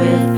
with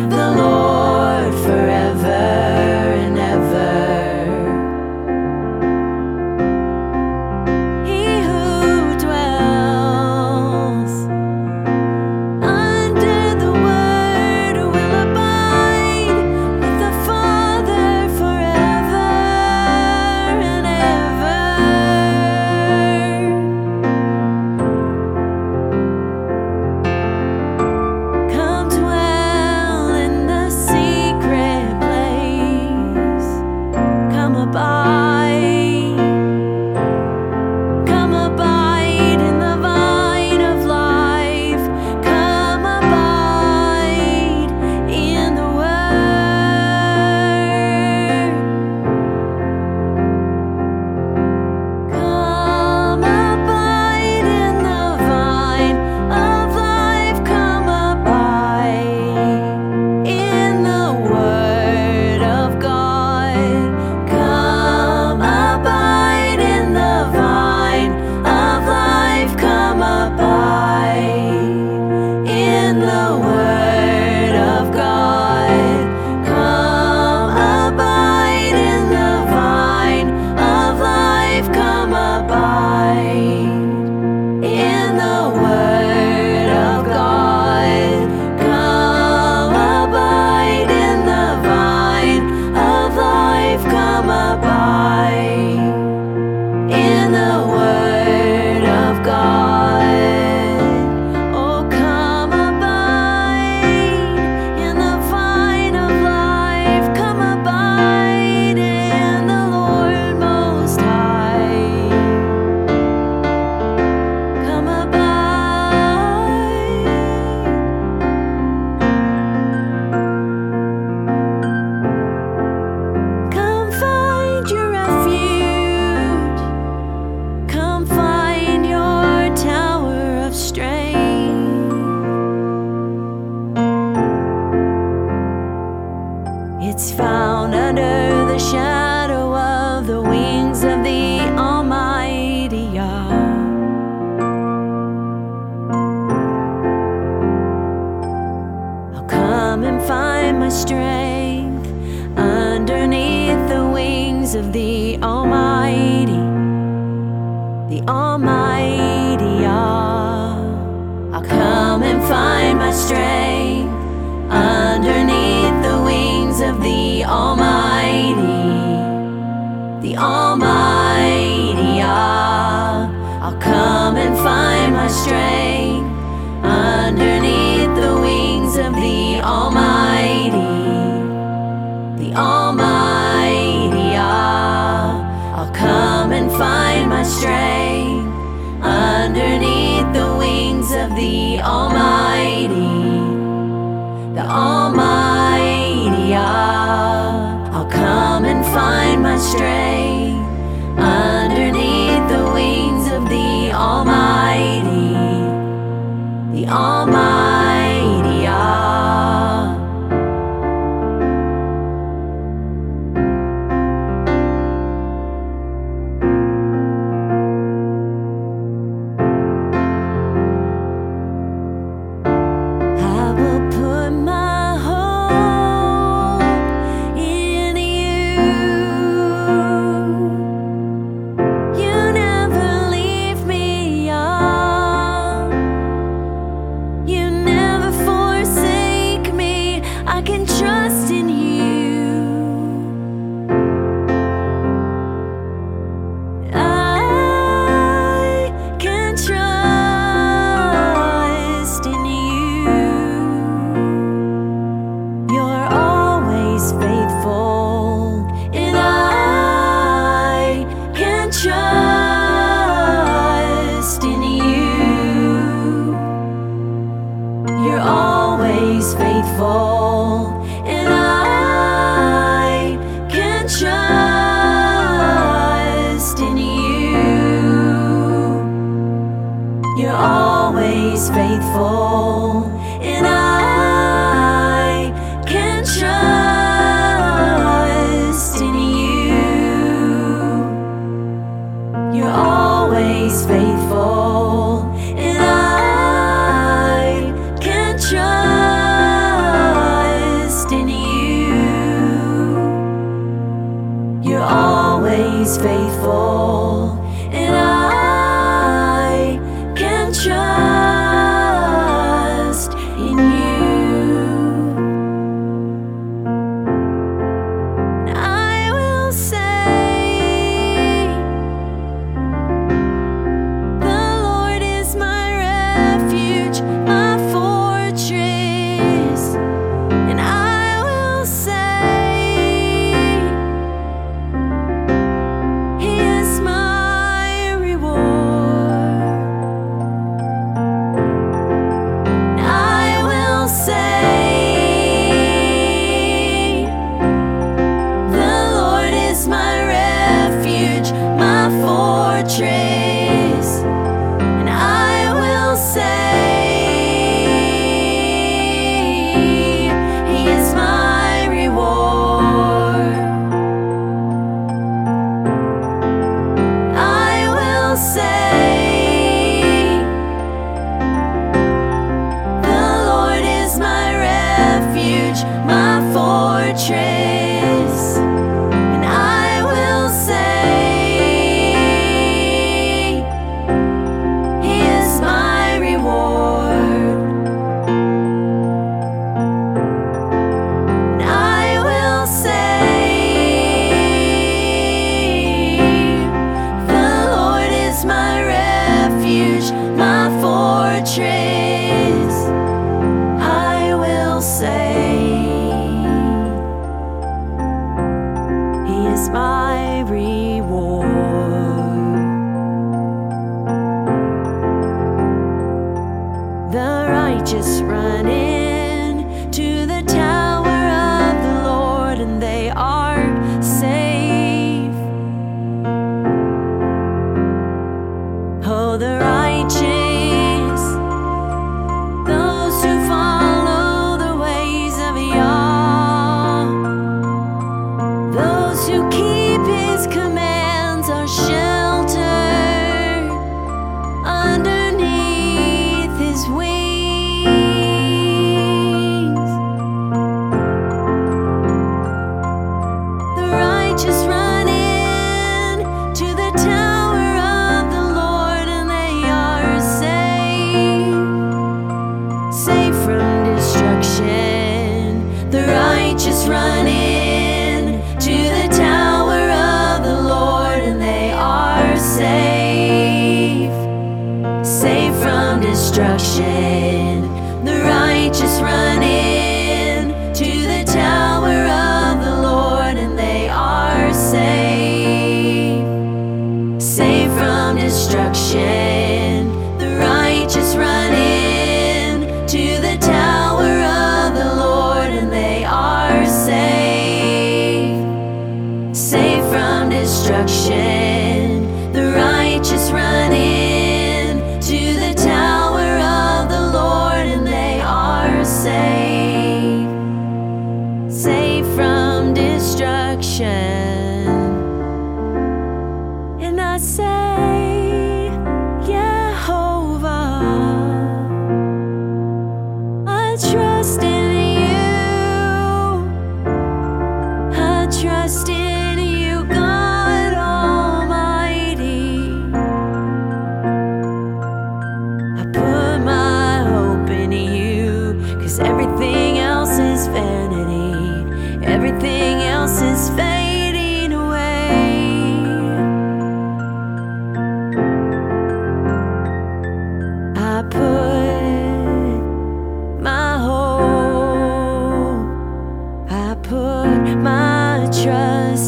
strength underneath the wings of the Almighty. The Almighty, ah, I'll come and find my strength underneath the wings of the Almighty. The Almighty, ah, I'll come and find my strength underneath the wings of the Almighty. Almighty, I'll come and find my strength. faithful.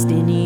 Trust